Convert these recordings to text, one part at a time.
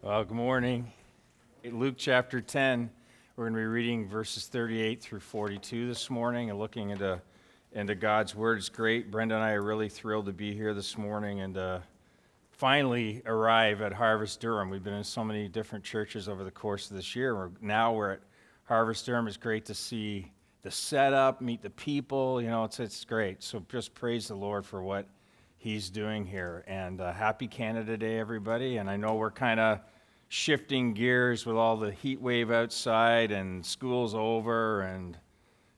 Well, good morning. Luke chapter 10, we're going to be reading verses 38 through 42 this morning and looking into, into God's Word. It's great. Brenda and I are really thrilled to be here this morning and uh, finally arrive at Harvest Durham. We've been in so many different churches over the course of this year. We're, now we're at Harvest Durham. It's great to see the setup, meet the people. You know, it's, it's great. So just praise the Lord for what He's doing here. And uh, happy Canada Day, everybody. And I know we're kind of shifting gears with all the heat wave outside and school's over and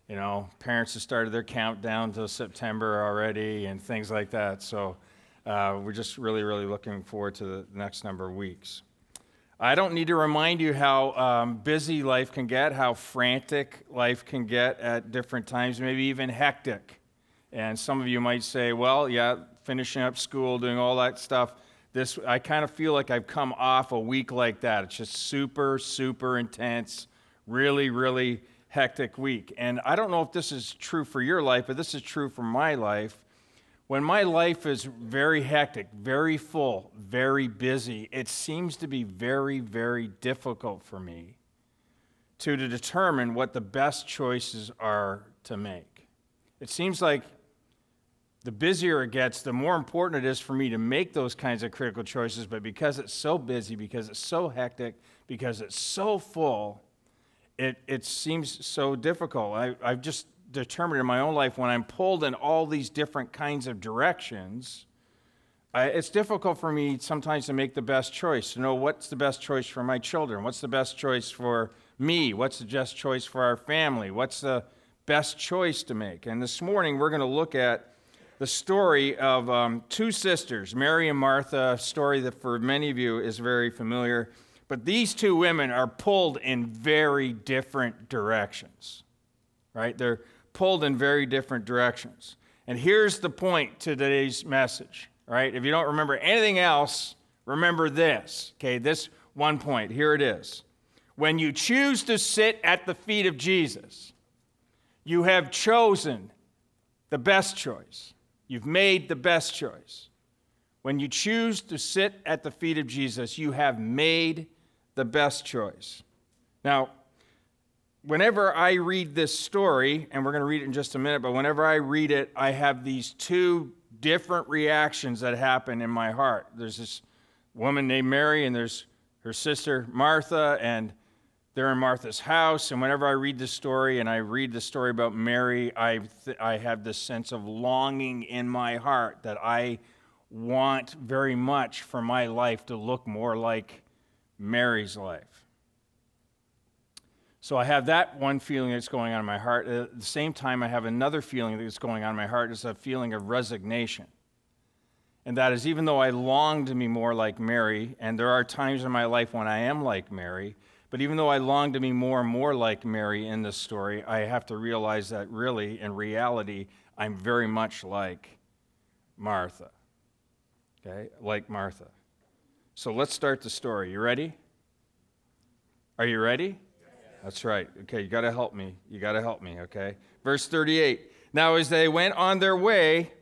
you know parents have started their countdown to september already and things like that so uh, we're just really really looking forward to the next number of weeks i don't need to remind you how um, busy life can get how frantic life can get at different times maybe even hectic and some of you might say well yeah finishing up school doing all that stuff this i kind of feel like i've come off a week like that. It's just super super intense really really hectic week. And i don't know if this is true for your life but this is true for my life. When my life is very hectic very full very busy it seems to be very very difficult for me to, to determine what the best choices are to make. It seems like the busier it gets, the more important it is for me to make those kinds of critical choices. But because it's so busy, because it's so hectic, because it's so full, it, it seems so difficult. I, I've just determined in my own life when I'm pulled in all these different kinds of directions, I, it's difficult for me sometimes to make the best choice, to know what's the best choice for my children, what's the best choice for me, what's the best choice for our family, what's the best choice to make. And this morning we're going to look at the story of um, two sisters, Mary and Martha, a story that for many of you is very familiar. But these two women are pulled in very different directions, right? They're pulled in very different directions. And here's the point to today's message, right? If you don't remember anything else, remember this, okay? This one point, here it is. When you choose to sit at the feet of Jesus, you have chosen the best choice. You've made the best choice. When you choose to sit at the feet of Jesus, you have made the best choice. Now, whenever I read this story, and we're going to read it in just a minute, but whenever I read it, I have these two different reactions that happen in my heart. There's this woman named Mary, and there's her sister Martha, and they're in Martha's house, and whenever I read the story and I read the story about Mary, I, th- I have this sense of longing in my heart that I want very much for my life to look more like Mary's life. So I have that one feeling that's going on in my heart. At the same time, I have another feeling that's going on in my heart. It's a feeling of resignation. And that is, even though I long to be more like Mary, and there are times in my life when I am like Mary, but even though I long to be more and more like Mary in this story, I have to realize that really, in reality, I'm very much like Martha. Okay? Like Martha. So let's start the story. You ready? Are you ready? That's right. Okay, you got to help me. You got to help me, okay? Verse 38. Now, as they went on their way,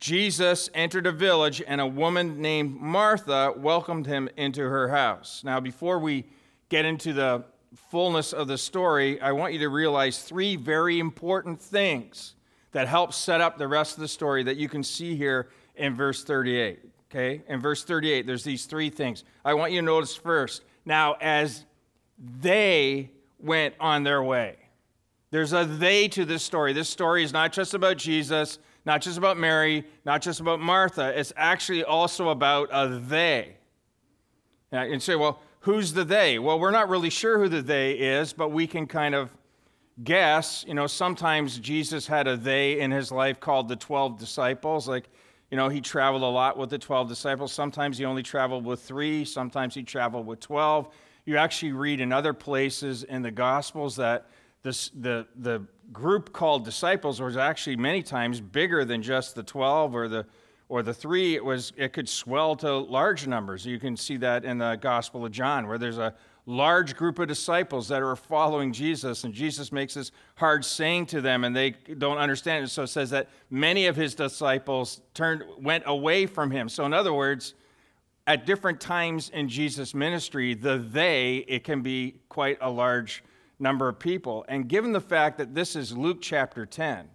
Jesus entered a village, and a woman named Martha welcomed him into her house. Now, before we get into the fullness of the story, I want you to realize three very important things that help set up the rest of the story that you can see here in verse 38. Okay? In verse 38, there's these three things. I want you to notice first. Now, as they went on their way, there's a they to this story. This story is not just about Jesus not just about Mary, not just about Martha. It's actually also about a they. And you say, well, who's the they? Well, we're not really sure who the they is, but we can kind of guess. You know, sometimes Jesus had a they in his life called the 12 disciples. Like, you know, he traveled a lot with the 12 disciples. Sometimes he only traveled with three, sometimes he traveled with 12. You actually read in other places in the Gospels that this, the, the group called disciples was actually many times bigger than just the 12 or the, or the three. It, was, it could swell to large numbers. You can see that in the Gospel of John, where there's a large group of disciples that are following Jesus, and Jesus makes this hard saying to them, and they don't understand it. So it says that many of his disciples turned, went away from him. So, in other words, at different times in Jesus' ministry, the they, it can be quite a large number of people. And given the fact that this is Luke chapter 10,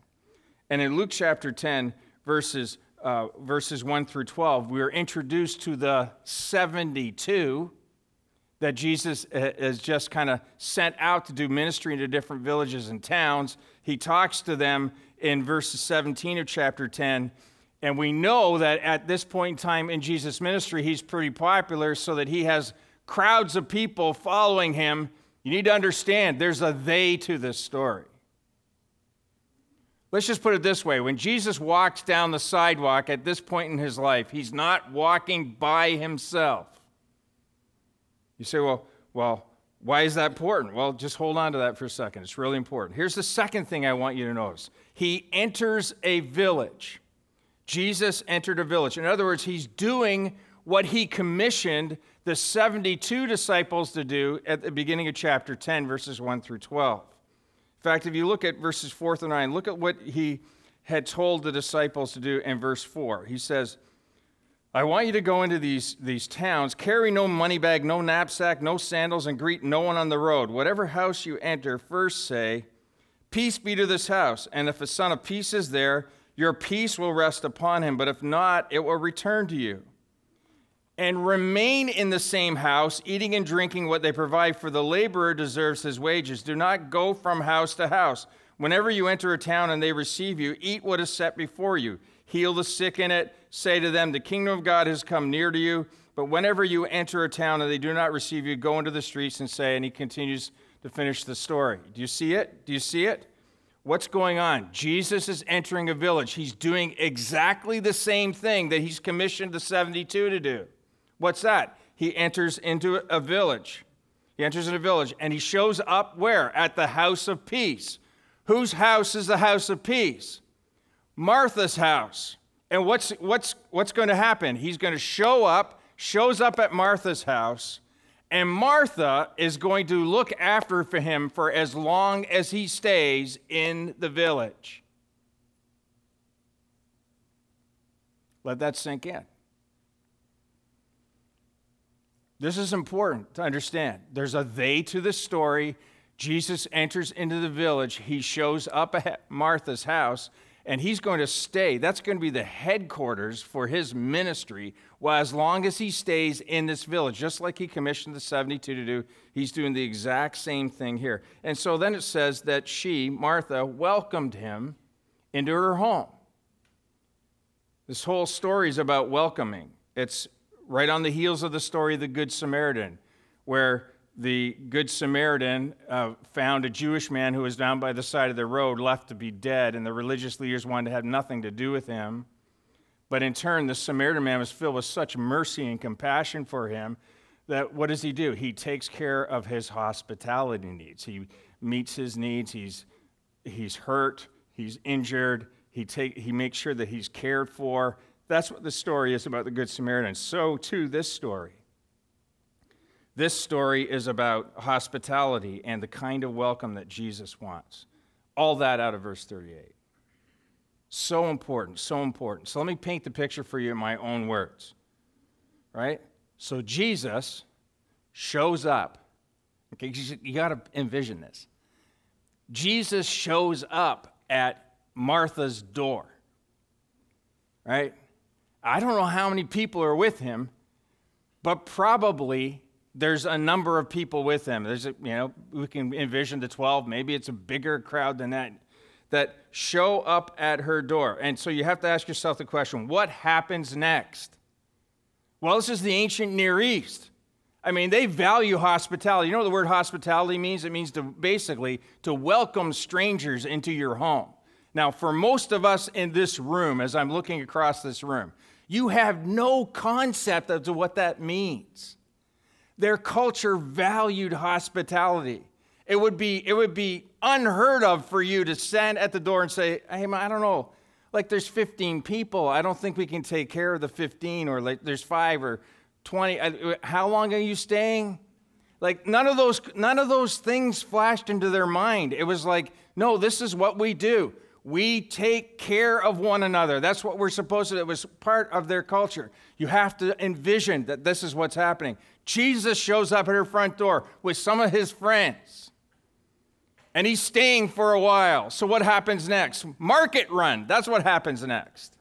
and in Luke chapter 10, verses, uh, verses 1 through 12, we are introduced to the 72 that Jesus has just kind of sent out to do ministry into different villages and towns. He talks to them in verses 17 of chapter 10. And we know that at this point in time in Jesus' ministry, he's pretty popular, so that he has crowds of people following him. You need to understand there's a they to this story. Let's just put it this way when Jesus walks down the sidewalk at this point in his life, he's not walking by himself. You say, well, well, why is that important? Well, just hold on to that for a second. It's really important. Here's the second thing I want you to notice He enters a village. Jesus entered a village. In other words, he's doing what he commissioned the 72 disciples to do at the beginning of chapter 10, verses 1 through 12. In fact, if you look at verses 4 through 9, look at what he had told the disciples to do in verse 4. He says, I want you to go into these, these towns, carry no money bag, no knapsack, no sandals, and greet no one on the road. Whatever house you enter, first say, Peace be to this house. And if a son of peace is there, your peace will rest upon him. But if not, it will return to you. And remain in the same house, eating and drinking what they provide, for the laborer deserves his wages. Do not go from house to house. Whenever you enter a town and they receive you, eat what is set before you heal the sick in it, say to them, The kingdom of God has come near to you. But whenever you enter a town and they do not receive you, go into the streets and say, and he continues to finish the story. Do you see it? Do you see it? What's going on? Jesus is entering a village. He's doing exactly the same thing that he's commissioned the 72 to do. What's that? He enters into a village. He enters in a village and he shows up where? At the house of peace. Whose house is the house of peace? Martha's house. And what's, what's, what's going to happen? He's going to show up, shows up at Martha's house, and Martha is going to look after for him for as long as he stays in the village. Let that sink in. This is important to understand. There's a they to the story. Jesus enters into the village. He shows up at Martha's house and he's going to stay. That's going to be the headquarters for his ministry. Well, as long as he stays in this village, just like he commissioned the 72 to do, he's doing the exact same thing here. And so then it says that she, Martha, welcomed him into her home. This whole story is about welcoming. It's right on the heels of the story of the Good Samaritan, where the Good Samaritan uh, found a Jewish man who was down by the side of the road, left to be dead, and the religious leaders wanted to have nothing to do with him. But in turn, the Samaritan man was filled with such mercy and compassion for him that what does he do? He takes care of his hospitality needs. He meets his needs. He's, he's hurt, he's injured, he, take, he makes sure that he's cared for. That's what the story is about the Good Samaritan. So, too, this story. This story is about hospitality and the kind of welcome that Jesus wants. All that out of verse 38. So important, so important. So let me paint the picture for you in my own words. Right? So Jesus shows up. Okay, you got to envision this. Jesus shows up at Martha's door. Right? I don't know how many people are with him, but probably there's a number of people with him. There's, a, you know, we can envision the 12, maybe it's a bigger crowd than that, that show up at her door. And so you have to ask yourself the question what happens next? Well, this is the ancient Near East. I mean, they value hospitality. You know what the word hospitality means? It means to basically to welcome strangers into your home. Now, for most of us in this room, as I'm looking across this room, you have no concept of what that means. Their culture valued hospitality. It would be, it would be unheard of for you to stand at the door and say, hey, I don't know, like there's 15 people. I don't think we can take care of the 15, or like there's five or 20. How long are you staying? Like none of those, none of those things flashed into their mind. It was like, no, this is what we do. We take care of one another. That's what we're supposed to. It was part of their culture. You have to envision that this is what's happening. Jesus shows up at her front door with some of his friends. And he's staying for a while. So what happens next? Market run. That's what happens next.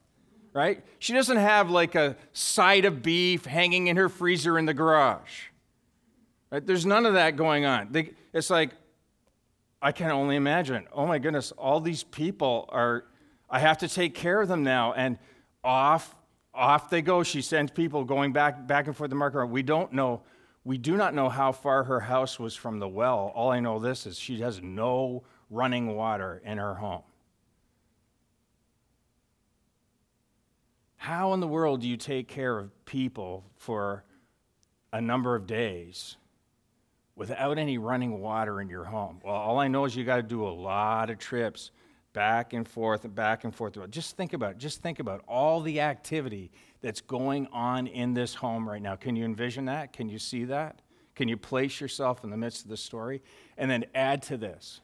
Right? She doesn't have like a side of beef hanging in her freezer in the garage. Right? There's none of that going on. It's like, I can only imagine. Oh my goodness, all these people are, I have to take care of them now. And off, off they go. She sends people going back, back and forth the market. We don't know, we do not know how far her house was from the well. All I know this is she has no running water in her home. How in the world do you take care of people for a number of days without any running water in your home. Well, all I know is you got to do a lot of trips back and forth and back and forth. Just think about it. Just think about all the activity that's going on in this home right now. Can you envision that? Can you see that? Can you place yourself in the midst of the story? And then add to this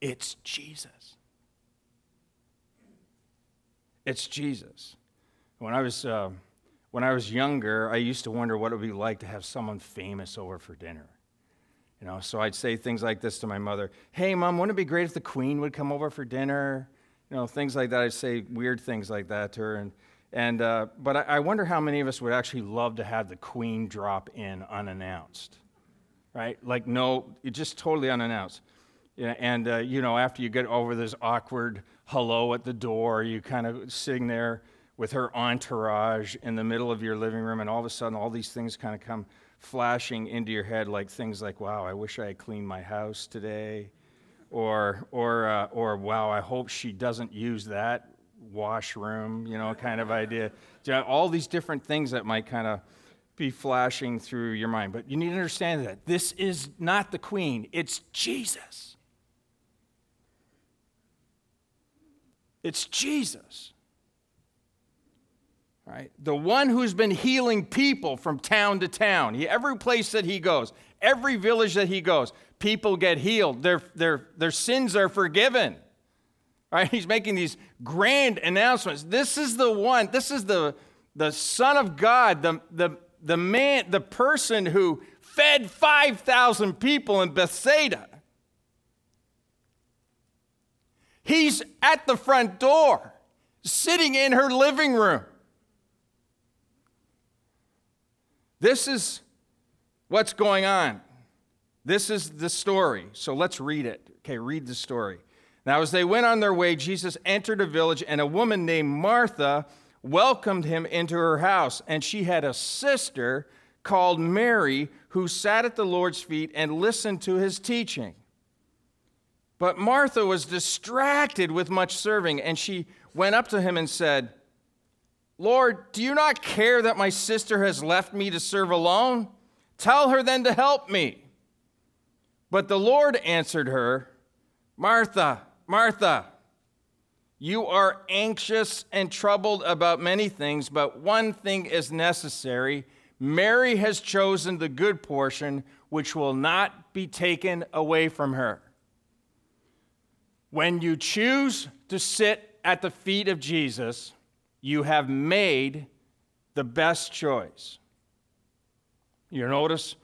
it's Jesus. It's Jesus. When I was. Uh, when I was younger, I used to wonder what it would be like to have someone famous over for dinner. You know, so I'd say things like this to my mother Hey, mom, wouldn't it be great if the queen would come over for dinner? You know, things like that. I'd say weird things like that to her. And, and, uh, but I, wonder how many of us would actually love to have the queen drop in unannounced, right? Like, no, just totally unannounced. Yeah, and, uh, you know, after you get over this awkward hello at the door, you kind of sitting there with her entourage in the middle of your living room, and all of a sudden, all these things kind of come flashing into your head, like things like, "Wow, I wish I had cleaned my house today," or, or, uh, or, "Wow, I hope she doesn't use that washroom," you know, kind of idea. All these different things that might kind of be flashing through your mind. But you need to understand that this is not the queen, it's Jesus. It's Jesus. Right? The one who's been healing people from town to town. He, every place that he goes, every village that he goes, people get healed. Their, their, their sins are forgiven. Right? He's making these grand announcements. This is the one, this is the, the Son of God, the, the, the man, the person who fed 5,000 people in Bethsaida. He's at the front door, sitting in her living room. This is what's going on. This is the story. So let's read it. Okay, read the story. Now, as they went on their way, Jesus entered a village, and a woman named Martha welcomed him into her house. And she had a sister called Mary who sat at the Lord's feet and listened to his teaching. But Martha was distracted with much serving, and she went up to him and said, Lord, do you not care that my sister has left me to serve alone? Tell her then to help me. But the Lord answered her, Martha, Martha, you are anxious and troubled about many things, but one thing is necessary. Mary has chosen the good portion, which will not be taken away from her. When you choose to sit at the feet of Jesus, you have made the best choice. You notice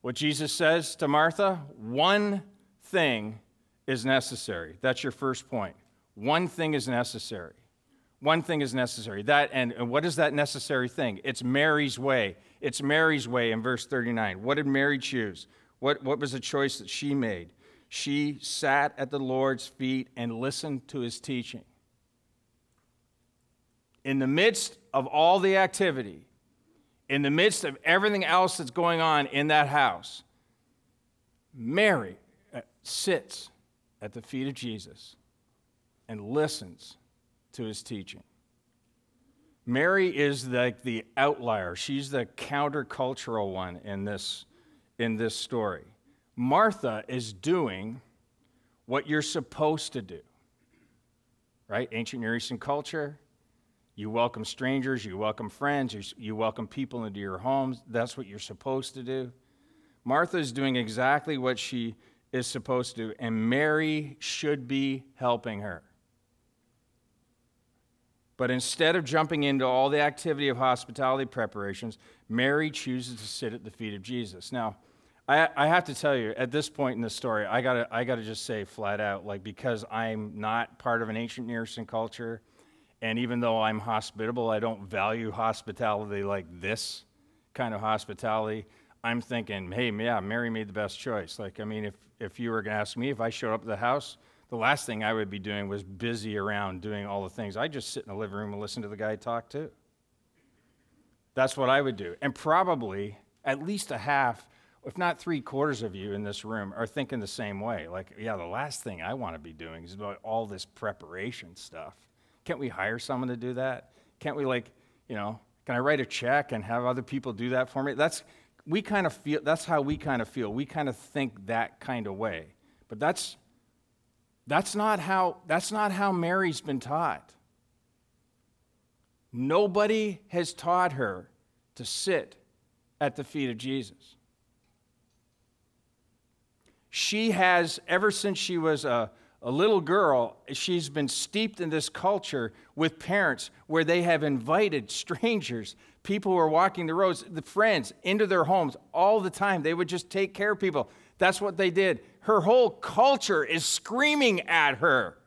what Jesus says to Martha? One thing is necessary. That's your first point. One thing is necessary. One thing is necessary. That and, what is that necessary thing? It's Mary's way. It's Mary's way in verse 39. What did Mary choose? What, what was the choice that she made? She sat at the Lord's feet and listened to his teaching in the midst of all the activity, in the midst of everything else that's going on in that house, Mary uh, sits at the feet of Jesus and listens to his teaching. Mary is like the outlier. She's the countercultural one in this, in this story. Martha is doing what you're supposed to do. Right? Ancient Near Eastern culture, you welcome strangers, you welcome friends, you, welcome people into your homes. That's what you're supposed to do. Martha is doing exactly what she is supposed to, do, and Mary should be helping her. But instead of jumping into all the activity of hospitality preparations, Mary chooses to sit at the feet of Jesus. Now, I, I have to tell you, at this point in the story, I gotta, I gotta just say flat out, like, because I'm not part of an ancient Near Eastern culture, and even though I'm hospitable, I don't value hospitality like this kind of hospitality. I'm thinking, hey, yeah, Mary made the best choice. Like, I mean, if, if you were going to ask me if I showed up at the house, the last thing I would be doing was busy around doing all the things. I'd just sit in the living room and listen to the guy talk too. That's what I would do. And probably at least a half, if not three quarters of you in this room are thinking the same way. Like, yeah, the last thing I want to be doing is about all this preparation stuff. Can't we hire someone to do that? Can't we, like, you know, can I write a check and have other people do that for me? That's we kind of feel that's how we kind of feel. We kind of think that kind of way. But that's that's not how that's not how Mary's been taught. Nobody has taught her to sit at the feet of Jesus. She has, ever since she was a, a little girl, she's been steeped in this culture with parents where they have invited strangers, people who are walking the roads, the friends, into their homes all the time. They would just take care of people. That's what they did. Her whole culture is screaming at her.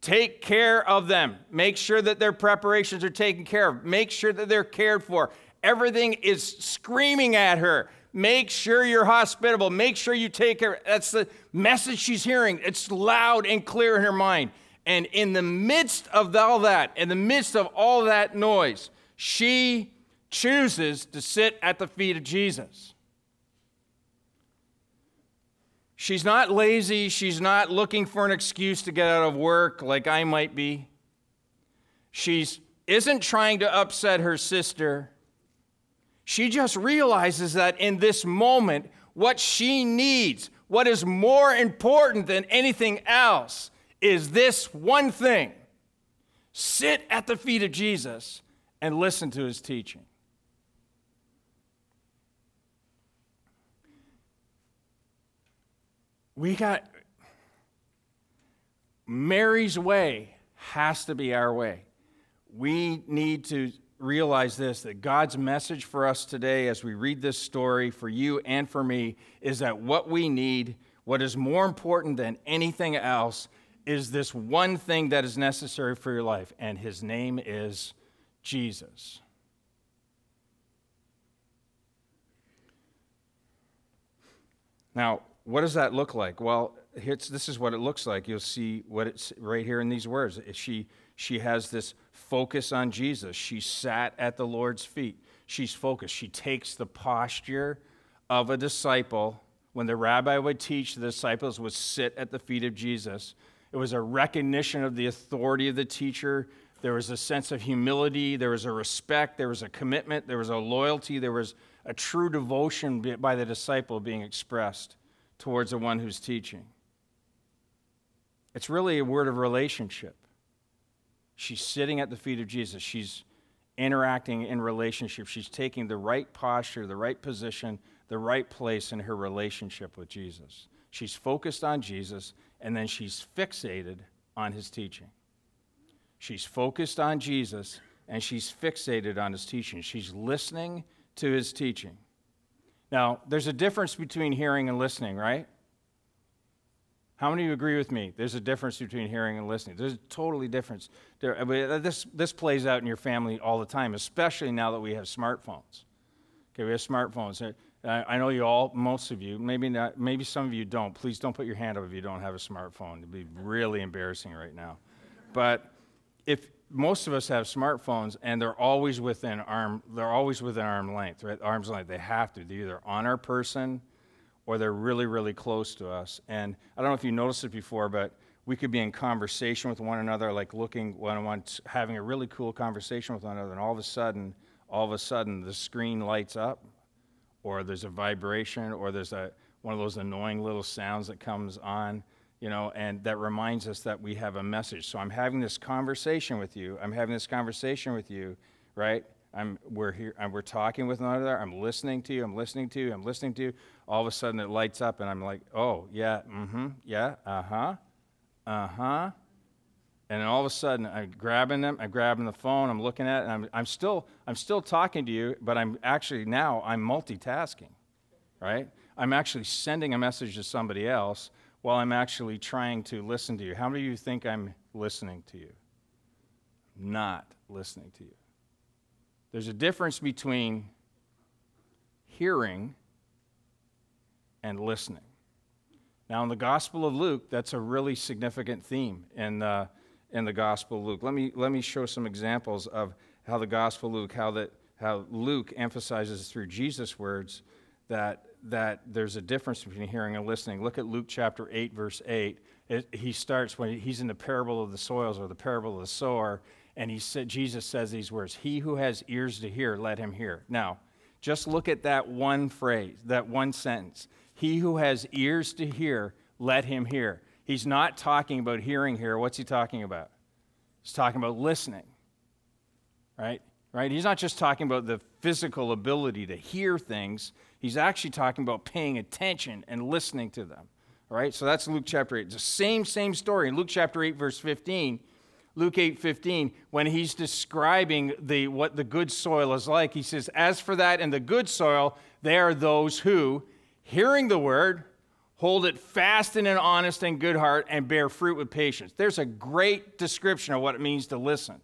Take care of them. Make sure that their preparations are taken care of. Make sure that they're cared for. Everything is screaming at her. Make sure you're hospitable. Make sure you take care. That's the message she's hearing. It's loud and clear in her mind. And in the midst of all that, in the midst of all that noise, she chooses to sit at the feet of Jesus. She's not lazy. She's not looking for an excuse to get out of work like I might be. She's isn't trying to upset her sister. She just realizes that in this moment, what she needs, what is more important than anything else, is this one thing sit at the feet of Jesus and listen to his teaching. We got Mary's way has to be our way. We need to realize this that God's message for us today, as we read this story, for you and for me, is that what we need, what is more important than anything else, is this one thing that is necessary for your life, and his name is Jesus. Now, what does that look like? Well, this is what it looks like. You'll see what it's right here in these words. She, she has this focus on Jesus. She sat at the Lord's feet. She's focused. She takes the posture of a disciple. When the rabbi would teach, the disciples would sit at the feet of Jesus. It was a recognition of the authority of the teacher. There was a sense of humility. There was a respect. There was a commitment. There was a loyalty. There was a true devotion by the disciple being expressed towards the one who's teaching. It's really a word of relationship. She's sitting at the feet of Jesus. She's interacting in relationship. She's taking the right posture, the right position, the right place in her relationship with Jesus. She's focused on Jesus, and then she's fixated on his teaching. She's focused on Jesus, and she's fixated on his teaching. She's listening to his teaching. Now, there's a difference between hearing and listening, right? How many of you agree with me? There's a difference between hearing and listening. There's a totally difference. There, uh, this, this plays out in your family all the time, especially now that we have smartphones. Okay, we have smartphones. Uh, I know you all, most of you, maybe not, maybe some of you don't. Please don't put your hand up if you don't have a smartphone. It'd be really embarrassing right now. But if most of us have smartphones and they're always within arm they're always within arm length right arm's length they have to they're either on our person or they're really really close to us and i don't know if you noticed it before but we could be in conversation with one another like looking one on one having a really cool conversation with one another and all of a sudden all of a sudden the screen lights up or there's a vibration or there's a one of those annoying little sounds that comes on you know, and that reminds us that we have a message. So I'm having this conversation with you. I'm having this conversation with you, right? I'm, we're here, and we're talking with one another. I'm listening to you. I'm listening to you. I'm listening to you. All of a sudden it lights up, and I'm like, oh, yeah, mm hmm, yeah, uh huh, uh huh. And all of a sudden I'm grabbing them, I'm grabbing the phone, I'm looking at it, and I'm, I'm, still, I'm still talking to you, but I'm actually now I'm multitasking, right? I'm actually sending a message to somebody else while I'm actually trying to listen to you. How many of you think I'm listening to you? Not listening to you. There's a difference between hearing and listening. Now, in the Gospel of Luke, that's a really significant theme in, uh, in the Gospel of Luke. Let me, let me show some examples of how the Gospel of Luke, how, that, how Luke emphasizes through Jesus' words that, that there's a difference between hearing and listening. Look at Luke chapter 8, verse 8. It, he starts when he's in the parable of the soils or the parable of the sower, and he said, Jesus says these words He who has ears to hear, let him hear. Now, just look at that one phrase, that one sentence. He who has ears to hear, let him hear. He's not talking about hearing here. What's he talking about? He's talking about listening. Right? Right? He's not just talking about the physical ability to hear things. He's actually talking about paying attention and listening to them. Right? So that's Luke chapter 8. It's the same same story. In Luke chapter 8 verse 15, Luke 8:15, when he's describing the, what the good soil is like, he says, As for that in the good soil, they are those who, hearing the word, hold it fast in an honest and good heart, and bear fruit with patience. There's a great description of what it means to listen.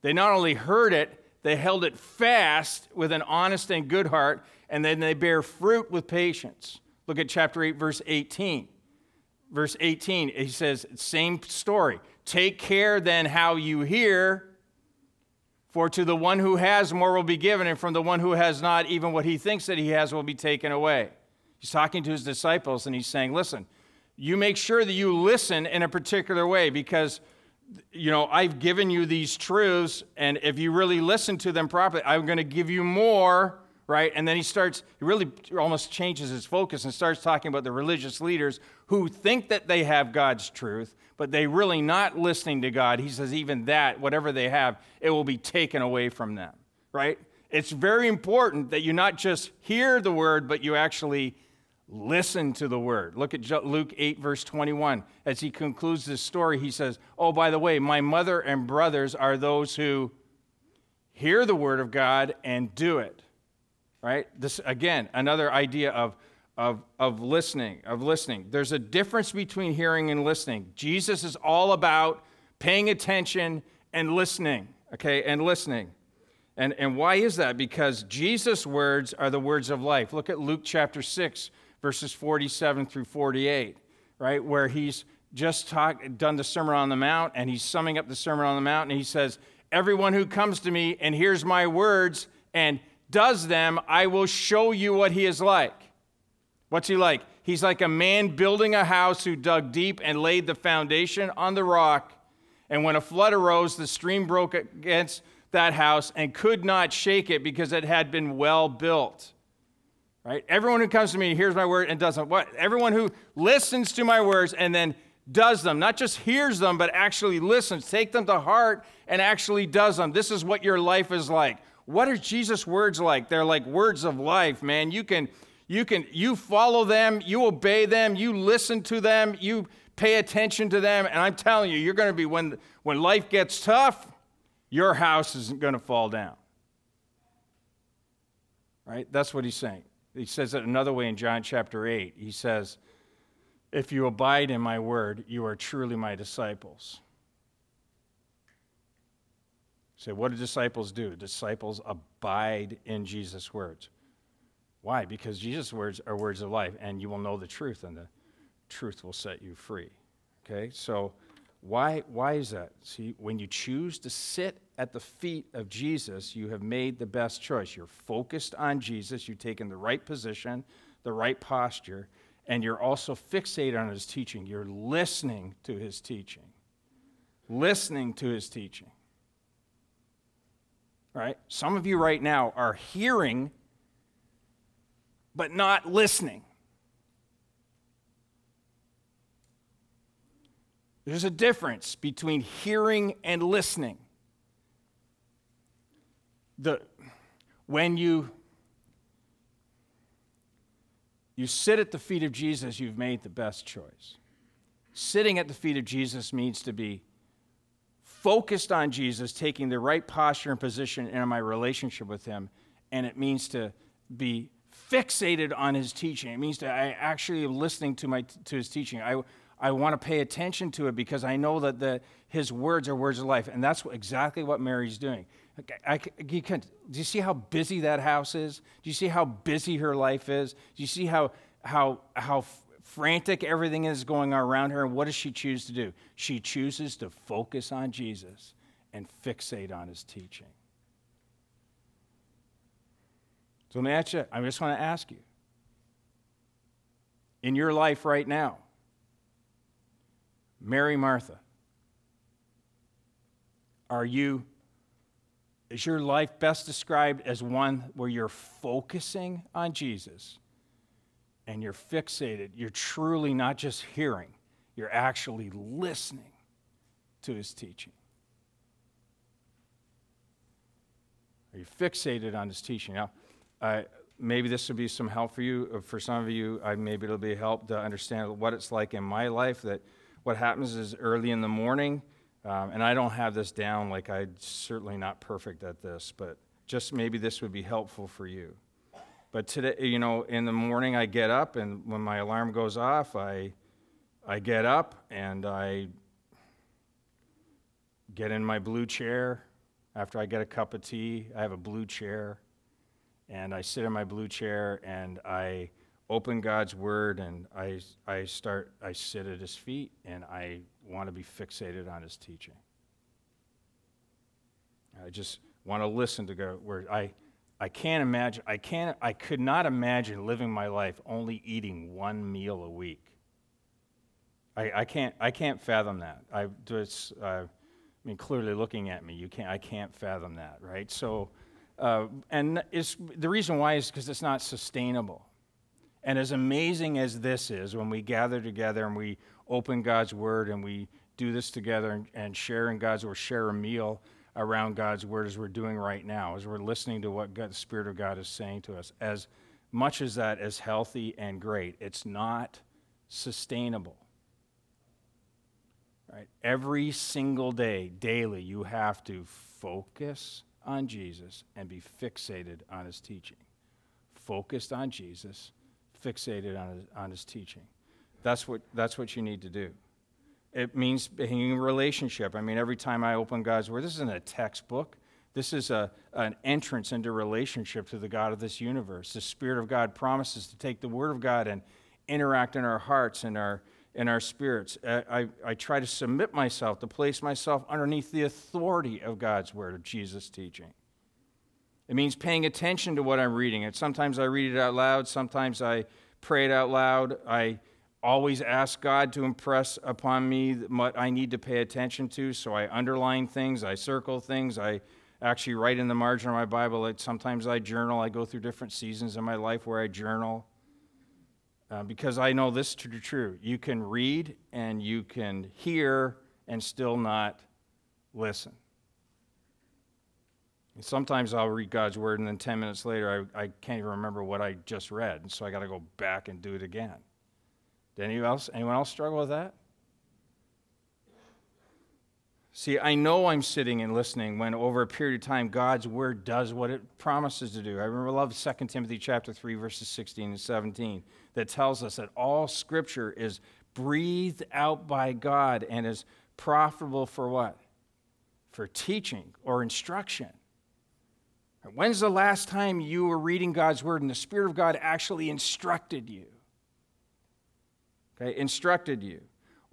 They not only heard it, they held it fast with an honest and good heart, and then they bear fruit with patience. Look at chapter 8, verse 18. Verse 18, he says, same story. Take care then how you hear, for to the one who has more will be given, and from the one who has not, even what he thinks that he has will be taken away. He's talking to his disciples and he's saying, Listen, you make sure that you listen in a particular way because you know i've given you these truths and if you really listen to them properly i'm going to give you more right and then he starts he really almost changes his focus and starts talking about the religious leaders who think that they have god's truth but they really not listening to God, he says, even that, whatever they have, it will be taken away from them, right? It's very important that you not just hear the word, but you actually listen to the word. Look at Luke 8, verse 21. As he concludes this story, he says, Oh, by the way, my mother and brothers are those who hear the word of God and do it. Right? This, again, another idea of of, of listening, of listening. There's a difference between hearing and listening. Jesus is all about paying attention and listening, okay, and listening. And, and why is that? Because Jesus' words are the words of life. Look at Luke chapter 6, verses 47 through 48, right, where he's just talk, done the Sermon on the Mount and he's summing up the Sermon on the Mount and he says, Everyone who comes to me and hears my words and does them, I will show you what he is like. What's he like? He's like a man building a house who dug deep and laid the foundation on the rock. And when a flood arose, the stream broke against that house and could not shake it because it had been well built. Right? Everyone who comes to me hears my word and doesn't what? Everyone who listens to my words and then does them, not just hears them, but actually listens, take them to heart and actually does them. This is what your life is like. What are Jesus' words like? They're like words of life, man. You can you can you follow them, you obey them, you listen to them, you pay attention to them, and I'm telling you, you're going to be when when life gets tough, your house isn't going to fall down. Right? That's what he's saying. He says it another way in John chapter 8. He says, If you abide in my word, you are truly my disciples. Say, so what do disciples do? Disciples abide in Jesus' words. Why? Because Jesus' words are words of life, and you will know the truth, and the truth will set you free. Okay? So, why, why is that? See, when you choose to sit at the feet of Jesus, you have made the best choice. You're focused on Jesus, you've taken the right position, the right posture, and you're also fixated on his teaching. You're listening to his teaching. Listening to his teaching. Right? Some of you right now are hearing but not listening. There's a difference between hearing and listening. the, when you, you sit at the feet of Jesus, you've made the best choice. Sitting at the feet of Jesus means to be focused on Jesus, taking the right posture and position in my relationship with Him, and it means to be fixated on His teaching. It means that I actually am listening to, my, to His teaching. I, I want to pay attention to it because I know that the, His words are words of life, and that's exactly what Mary's doing. I, you can, do you see how busy that house is? Do you see how busy her life is? Do you see how, how, how frantic everything is going on around her? And what does she choose to do? She chooses to focus on Jesus and fixate on his teaching. So let me ask you, I just want to ask you in your life right now, Mary Martha, are you is your life best described as one where you're focusing on Jesus and you're fixated? You're truly not just hearing, you're actually listening to his teaching. Are you fixated on his teaching? Now, uh, maybe this would be some help for you. For some of you, uh, maybe it'll be help to understand what it's like in my life. That what happens is early in the morning, um, and I don't have this down, like I'm certainly not perfect at this, but just maybe this would be helpful for you. But today, you know, in the morning I get up, and when my alarm goes off, I, I get up and I get in my blue chair. After I get a cup of tea, I have a blue chair, and I sit in my blue chair and I open God's Word and I, I start, I sit at His feet and I want to be fixated on his teaching. I just want to listen to God. Where I, I can't imagine. I can't. I could not imagine living my life only eating one meal a week. I, I can't. I can't fathom that. I just. Uh, I mean, clearly looking at me, you can't. I can't fathom that, right? So, uh, and it's the reason why is because it's not sustainable. And as amazing as this is, when we gather together and we open God's Word and we do this together and, and share in God's Word, share a meal around God's Word as we're doing right now, as we're listening to what God, the Spirit of God is saying to us. As much as that is healthy and great, it's not sustainable. Right? Every single day, daily, you have to focus on Jesus and be fixated on his teaching. Focused on Jesus, fixated on his, on his teaching. That's what, that's what you need to do. It means being in relationship. I mean, every time I open God's Word, this isn't a textbook. This is a, an entrance into relationship to the God of this universe. The Spirit of God promises to take the Word of God and interact in our hearts and our, in our spirits. I, I, try to submit myself, to place myself underneath the authority of God's Word, of Jesus' teaching. It means paying attention to what I'm reading. And sometimes I read it out loud, sometimes I pray it out loud. I always ask God to impress upon me what I need to pay attention to. So I underline things, I circle things, I actually write in the margin of my Bible. Sometimes I journal. I go through different seasons in my life where I journal. Uh, because I know this to be true. You can read and you can hear and still not listen. And sometimes I'll read God's word and then 10 minutes later I, I can't even remember what I just read. And so I got to go back and do it again. Did anyone else, anyone else struggle with that? See, I know I'm sitting and listening when over a period of time God's word does what it promises to do. I remember love 2 Timothy chapter 3 verses 16 and 17 that tells us that all scripture is breathed out by God and is profitable for what? For teaching or instruction. When's the last time you were reading God's word and the Spirit of God actually instructed you? okay, instructed you.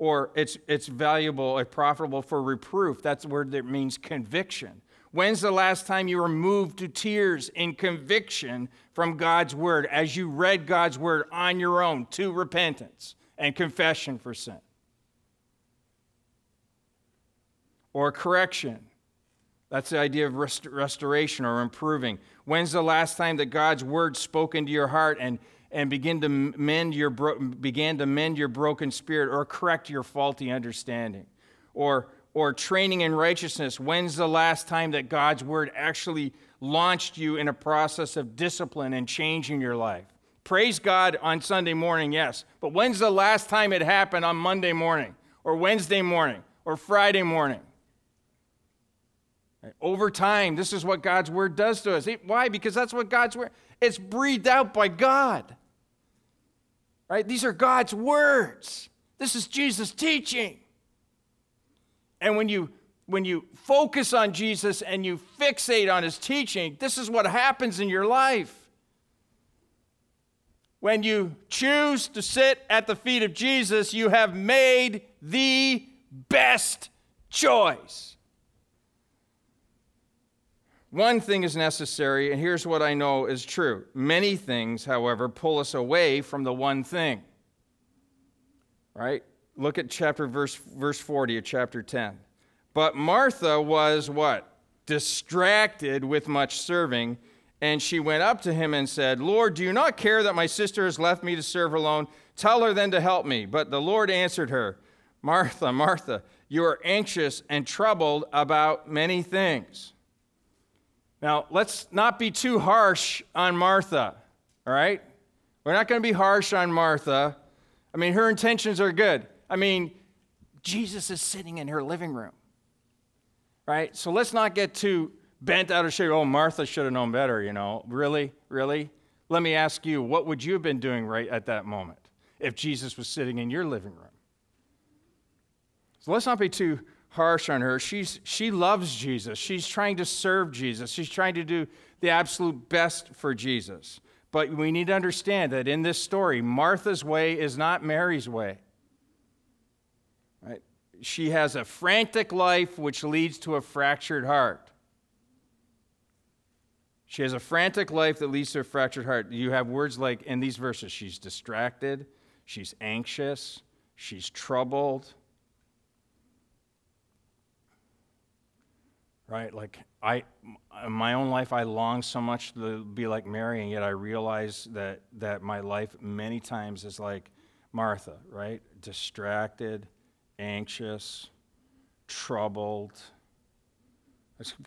Or it's, it's valuable or profitable for reproof. That's the word that means conviction. When's the last time you were moved to tears in conviction from God's word as you read God's word on your own to repentance and confession for sin? Or correction. That's the idea of rest- restoration or improving. When's the last time that God's word spoke into your heart and and begin to mend your bro- began to mend your broken spirit or correct your faulty understanding or or training in righteousness when's the last time that god's word actually launched you in a process of discipline and changing your life. Praise God on Sunday morning, yes. But when's the last time it happened on Monday morning or Wednesday morning or Friday morning? Over time, this is what God's word does to us. Why? Because that's what God's word. It's breathed out by God. Right? These are God's words. This is Jesus' teaching. And when you when you focus on Jesus and you fixate on his teaching, this is what happens in your life. When you choose to sit at the feet of Jesus, you have made the best choice. One thing is necessary, and here's what I know is true. Many things, however, pull us away from the one thing. Right? Look at chapter verse verse 40 of chapter 10. But Martha was what? Distracted with much serving, and she went up to him and said, "Lord, do you not care that my sister has left me to serve alone? Tell her then to help me." But the Lord answered her, "Martha, Martha, you are anxious and troubled about many things." Now, let's not be too harsh on Martha, all right? We're not going to be harsh on Martha. I mean, her intentions are good. I mean, Jesus is sitting in her living room, right? So let's not get too bent out of shape. Oh, Martha should have known better, you know. Really? Really? Let me ask you, what would you have been doing right at that moment if Jesus was sitting in your living room? So let's not be too harsh on her. She's, she loves Jesus. She's trying to serve Jesus. She's trying to do the absolute best for Jesus. But we need to understand that in this story, Martha's way is not Mary's way. Right? She has a frantic life which leads to a fractured heart. She has a frantic life that leads to a fractured heart. You have words like in these verses she's distracted, she's anxious, she's troubled, right? Like I, in my own life, I long so much to be like Mary, and yet I realize that that my life many times is like Martha, right? Distracted, anxious, troubled.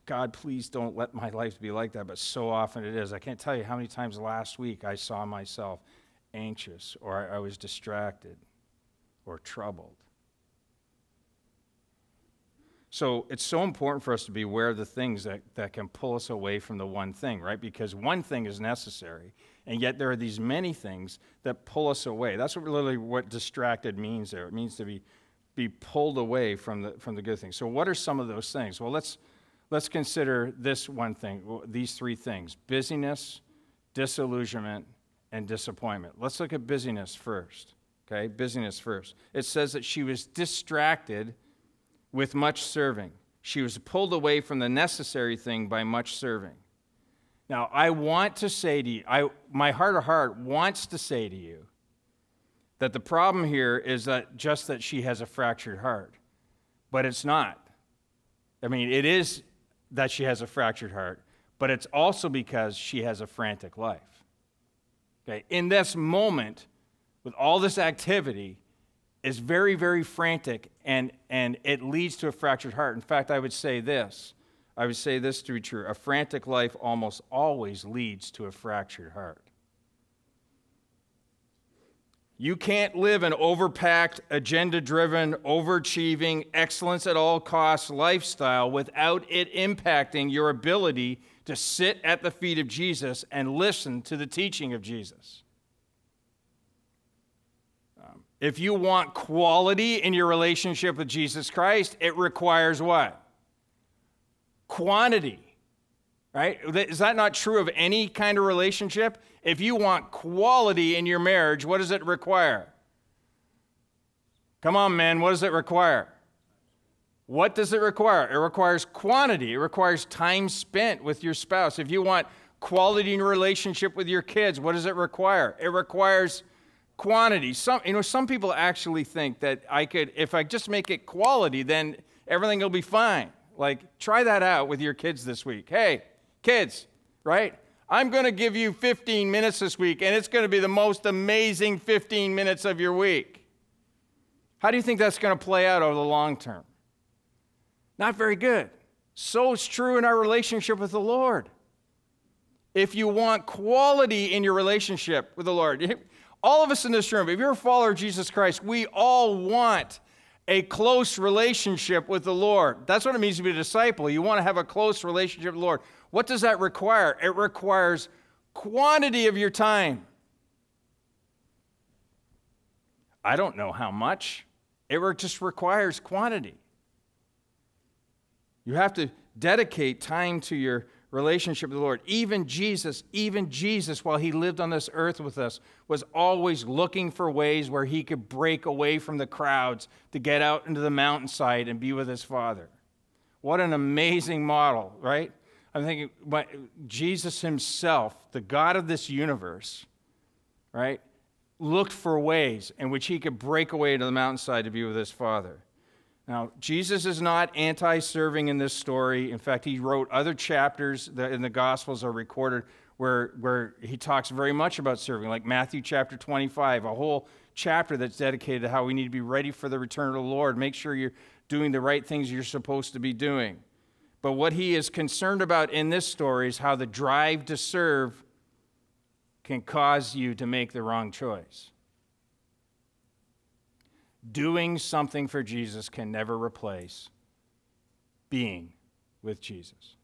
God, please don't let my life be like that. But so often it is. I can't tell you how many times last week I saw myself anxious, or I was distracted, or troubled. So it's so important for us to be aware of the things that, that can pull us away from the one thing, right? Because one thing is necessary, and yet there are these many things that pull us away. That's what literally what distracted means there. It means to be, be pulled away from the, from the good things. So what are some of those things? Well, let's, let's consider this one thing, these three things busyness, disillusionment, and disappointment. Let's look at busyness first. Okay, busyness first. It says that she was distracted with much serving. She was pulled away from the necessary thing by much serving. Now, I want to say to you, I, my heart of heart wants to say to you that the problem here is that just that she has a fractured heart, but it's not. I mean, it is that she has a fractured heart, but it's also because she has a frantic life. Okay, in this moment, with all this activity, is very, very frantic and, and it leads to a fractured heart. In fact, I would say this I would say this to be true. A frantic life almost always leads to a fractured heart. You can't live an overpacked, agenda driven, overachieving, excellence at all costs lifestyle without it impacting your ability to sit at the feet of Jesus and listen to the teaching of Jesus. If you want quality in your relationship with Jesus Christ, it requires what? Quantity. Right? Is that not true of any kind of relationship? If you want quality in your marriage, what does it require? Come on, man, what does it require? What does it require? It requires quantity. It requires time spent with your spouse. If you want quality in your relationship with your kids, what does it require? It requires quantity. Some, you know, some people actually think that I could, if I just make it quality, then everything will be fine. Like, try that out with your kids this week. Hey, kids, right? I'm going to give you 15 minutes this week, and it's going to be the most amazing 15 minutes of your week. How do you think that's going to play out over the long term? Not very good. So it's true in our relationship with the Lord. if you want quality in your relationship with the Lord, all of us in this room, if you're a follower of Jesus Christ, we all want a close relationship with the Lord. That's what it means to be a disciple. You want to have a close relationship with the Lord. What does that require? It requires quantity of your time. I don't know how much. It just requires quantity. You have to dedicate time to your relationship with the Lord. Even Jesus, even Jesus, while he lived on this earth with us, was always looking for ways where he could break away from the crowds to get out into the mountainside and be with his Father. What an amazing model, right? I'm thinking, Jesus himself, the God of this universe, right, looked for ways in which he could break away to the mountainside to be with his Father. Now, Jesus is not anti serving in this story. In fact, he wrote other chapters that in the Gospels are recorded where, where he talks very much about serving, like Matthew chapter 25, a whole chapter that's dedicated to how we need to be ready for the return of the Lord. Make sure you're doing the right things you're supposed to be doing. But what he is concerned about in this story is how the drive to serve can cause you to make the wrong choice. Doing something for Jesus can never replace being with Jesus.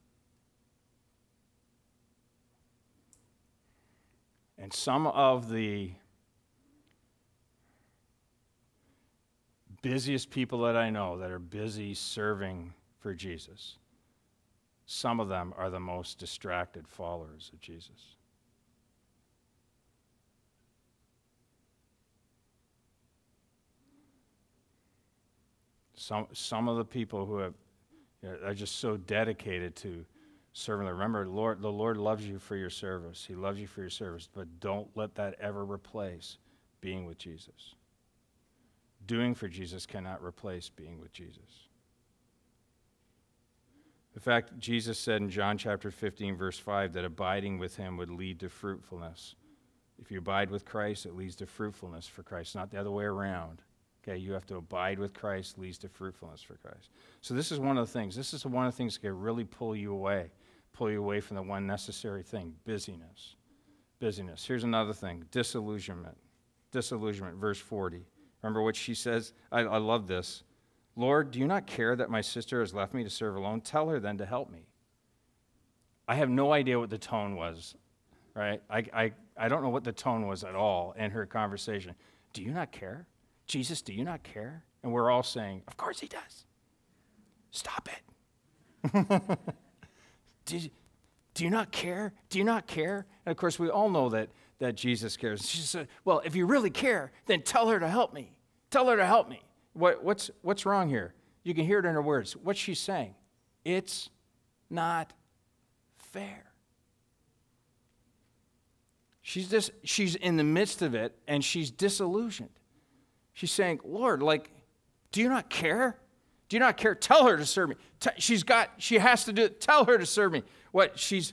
And some of the busiest people that I know that are busy serving for Jesus, some of them are the most distracted followers of Jesus. Some, some of the people who have, you know, are just so dedicated to serving. Remember, Lord, the Lord loves you for your service. He loves you for your service, but don't let that ever replace being with Jesus. Doing for Jesus cannot replace being with Jesus. In fact, Jesus said in John chapter 15, verse 5, that abiding with him would lead to fruitfulness. If you abide with Christ, it leads to fruitfulness for Christ, not the other way around. Okay, you have to abide with Christ leads to fruitfulness for Christ. So this is one of the things. This is one of the things that can really pull you away, pull you away from the one necessary thing, busyness. Busyness. Here's another thing, disillusionment. Disillusionment, verse 40. Remember what she says? I, I love this. Lord, do you not care that my sister has left me to serve alone? Tell her then to help me. I have no idea what the tone was, right? I, I, I don't know what the tone was at all in her conversation. Do you not care? Jesus, do you not care? And we're all saying, Of course he does. Stop it. do, you, do you not care? Do you not care? And of course, we all know that, that Jesus cares. She said, Well, if you really care, then tell her to help me. Tell her to help me. What, what's, what's wrong here? You can hear it in her words. What's she saying? It's not fair. She's just she's in the midst of it and she's disillusioned. She's saying, Lord, like, do you not care? Do you not care? Tell her to serve me. she's got, she has to do it. Tell her to serve me. What? She's,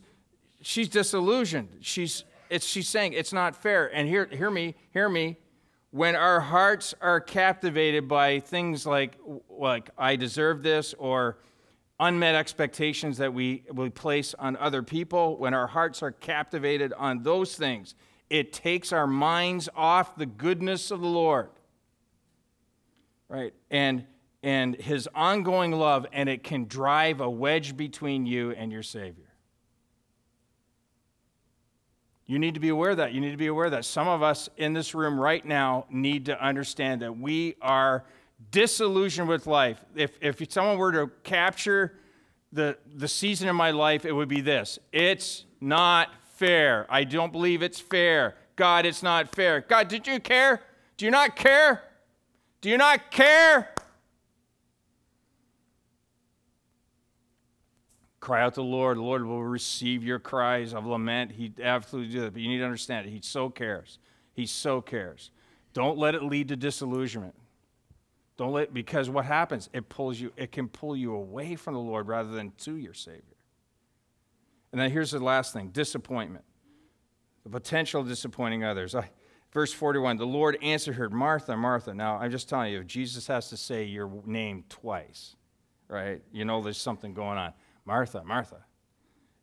she's disillusioned. She's, it's, she's saying it's not fair. And hear, hear me, hear me. When our hearts are captivated by things like, like I deserve this or unmet expectations that we, we place on other people, when our hearts are captivated on those things, it takes our minds off the goodness of the Lord right? And and his ongoing love, and it can drive a wedge between you and your Savior. You need to be aware of that. You need to be aware that some of us in this room right now need to understand that we are disillusioned with life. If, if someone were to capture the, the season of my life, it would be this it's not fair. I don't believe it's fair. God, it's not fair. God, did you care? Do you not care? Do you not care? Cry out to the Lord. The Lord will receive your cries of lament. He absolutely does. But you need to understand it. He so cares. He so cares. Don't let it lead to disillusionment. Don't let because what happens? It pulls you, it can pull you away from the Lord rather than to your Savior. And then here's the last thing disappointment. The potential of disappointing others. I, Verse 41 The Lord answered her, Martha, Martha. Now, I'm just telling you, if Jesus has to say your name twice, right, you know there's something going on. Martha, Martha,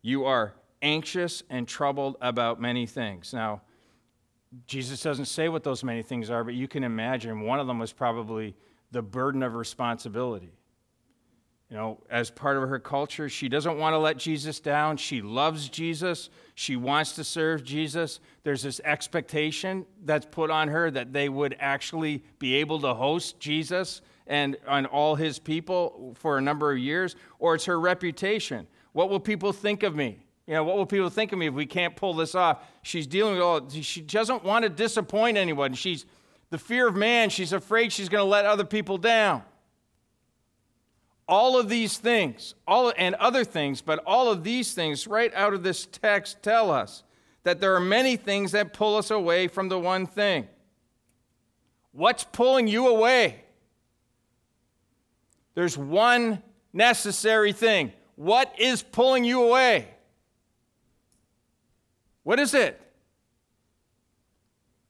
you are anxious and troubled about many things. Now, Jesus doesn't say what those many things are, but you can imagine one of them was probably the burden of responsibility. You know, as part of her culture, she doesn't want to let Jesus down. She loves Jesus. She wants to serve Jesus. There's this expectation that's put on her that they would actually be able to host Jesus and on all his people for a number of years, or it's her reputation. What will people think of me? You know, what will people think of me if we can't pull this off? She's dealing with all, she doesn't want to disappoint anyone. She's the fear of man, she's afraid she's going to let other people down. All of these things, all and other things, but all of these things right out of this text tell us that there are many things that pull us away from the one thing. What's pulling you away? There's one necessary thing. What is pulling you away? What is it?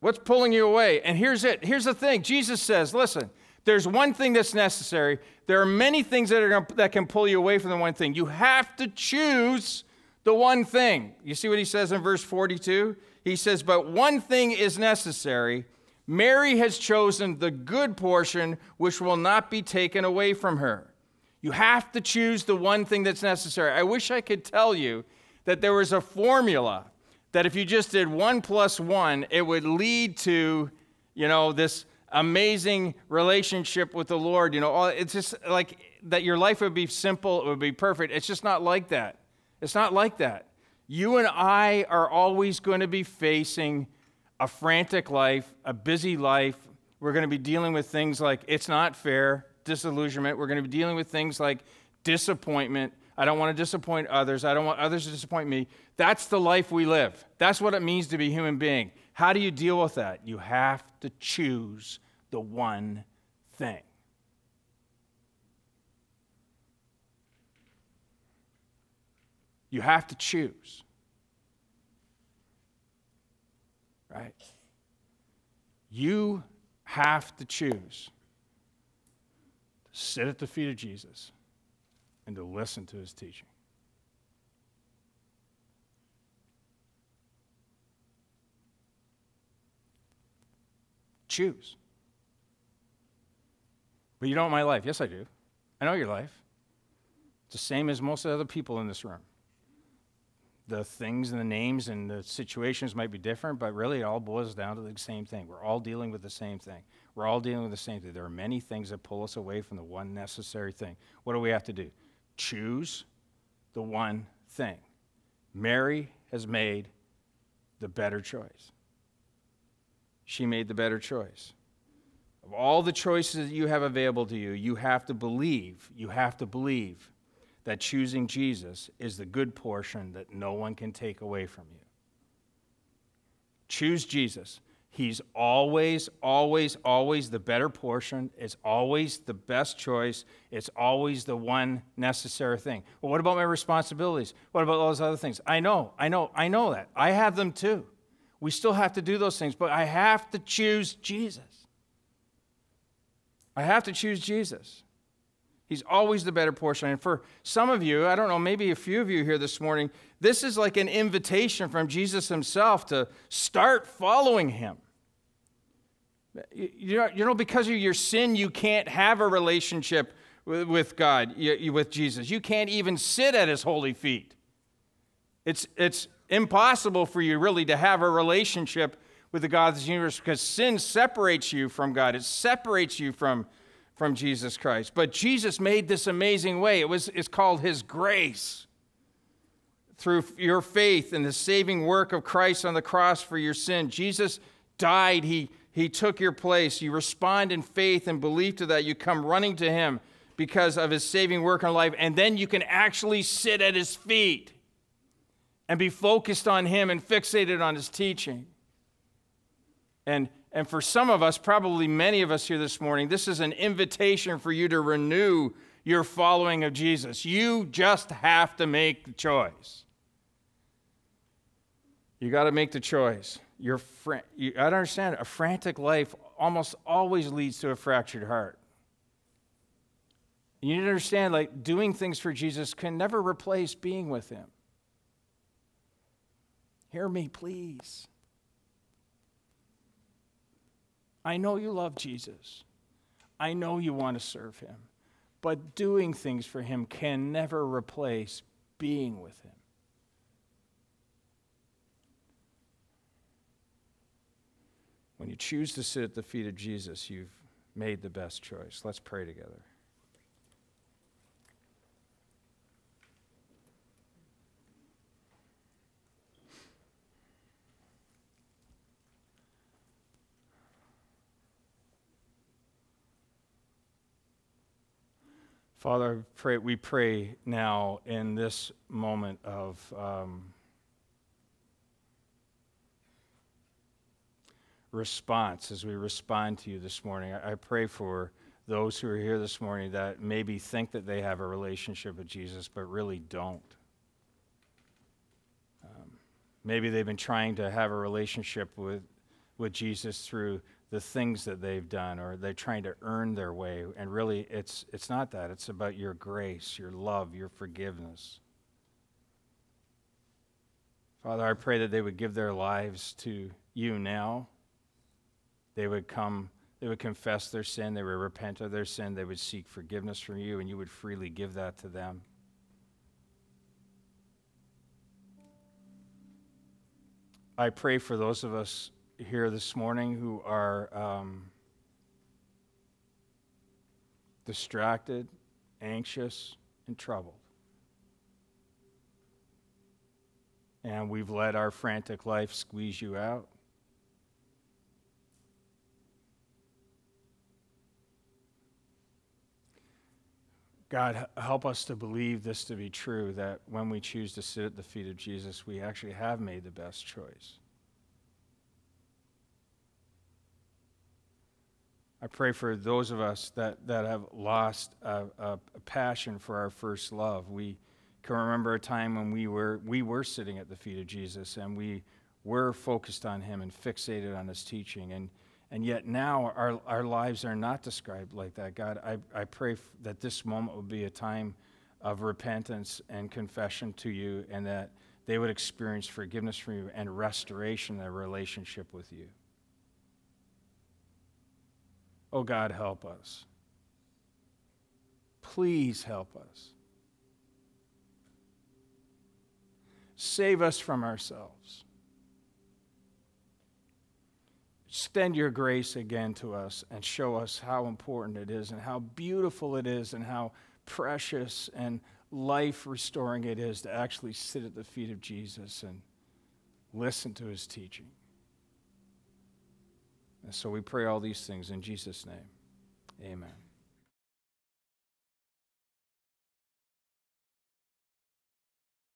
What's pulling you away? And here's it. Here's the thing. Jesus says, listen, there's one thing that's necessary. There are many things that, are gonna, that can pull you away from the one thing. You have to choose the one thing. You see what he says in verse 42? He says, But one thing is necessary. Mary has chosen the good portion which will not be taken away from her. You have to choose the one thing that's necessary. I wish I could tell you that there was a formula that if you just did one plus one, it would lead to, you know, this amazing relationship with the Lord. You know, it's just like that your life would be simple, it would be perfect. It's just not like that. It's not like that. You and I are always going to be facing a frantic life, a busy life. We're going to be dealing with things like it's not fair, disillusionment. We're going to be dealing with things like disappointment. I don't want to disappoint others. I don't want others to disappoint me. That's the life we live. That's what it means to be a human being. How do you deal with that? You have to choose the one thing. You have to choose. Right? You have to choose to sit at the feet of Jesus and to listen to his teaching. Choose. But you don't know my life. Yes, I do. I know your life. It's the same as most of the other people in this room. The things and the names and the situations might be different, but really it all boils down to the same thing. We're all dealing with the same thing. We're all dealing with the same thing. There are many things that pull us away from the one necessary thing. What do we have to do? Choose the one thing. Mary has made the better choice. She made the better choice. Of all the choices that you have available to you, you have to believe, you have to believe that choosing Jesus is the good portion that no one can take away from you. Choose Jesus. He's always, always, always the better portion. It's always the best choice. It's always the one necessary thing. Well, what about my responsibilities? What about all those other things? I know, I know, I know that. I have them too. We still have to do those things, but I have to choose Jesus. I have to choose Jesus. He's always the better portion. And for some of you, I don't know, maybe a few of you here this morning, this is like an invitation from Jesus himself to start following him. You know, because of your sin, you can't have a relationship with God, with Jesus. You can't even sit at his holy feet. It's, it's impossible for you really to have a relationship with the God of the universe because sin separates you from God. It separates you from, from Jesus Christ. But Jesus made this amazing way. It was, it's called His grace. Through your faith in the saving work of Christ on the cross for your sin, Jesus died. He, he took your place. You respond in faith and belief to that. You come running to Him because of His saving work in life. And then you can actually sit at His feet and be focused on Him and fixated on His teaching. And, and for some of us, probably many of us here this morning, this is an invitation for you to renew your following of Jesus. You just have to make the choice. You got to make the choice. You're fr- you, I don't understand. A frantic life almost always leads to a fractured heart. You need to understand, like, doing things for Jesus can never replace being with Him. Hear me, please. I know you love Jesus. I know you want to serve him. But doing things for him can never replace being with him. When you choose to sit at the feet of Jesus, you've made the best choice. Let's pray together. Father, pray, we pray now in this moment of um, response as we respond to you this morning. I, I pray for those who are here this morning that maybe think that they have a relationship with Jesus, but really don't. Um, maybe they've been trying to have a relationship with, with Jesus through the things that they've done or they're trying to earn their way. And really it's it's not that. It's about your grace your love your forgiveness. Father i pray that they would give their lives to you now. They would come they would confess their sin they would repent of their sin they would seek forgiveness from you and you would freely give that to them. I pray for those of us here this morning who are um, distracted, anxious, and troubled. And we've let our frantic life squeeze you out. God, help us to believe this to be true that when we choose to sit at the feet of Jesus, we actually have made the best choice. I pray for those of us that, that have lost a, a, a, passion for our first love. We can remember a time when we were, we were sitting at the feet of Jesus and we were focused on him and fixated on his teaching. And, and yet now our, our lives are not described like that. God, I, I pray that this moment would be a time of repentance and confession to you and that they would experience forgiveness from you and restoration in their relationship with you. Oh God, help us. Please help us. Save us from ourselves. Extend your grace again to us and show us how important it is and how beautiful it is and how precious and life restoring it is to actually sit at the feet of Jesus and listen to his teaching. And so we pray all these things in Jesus' name. Amen.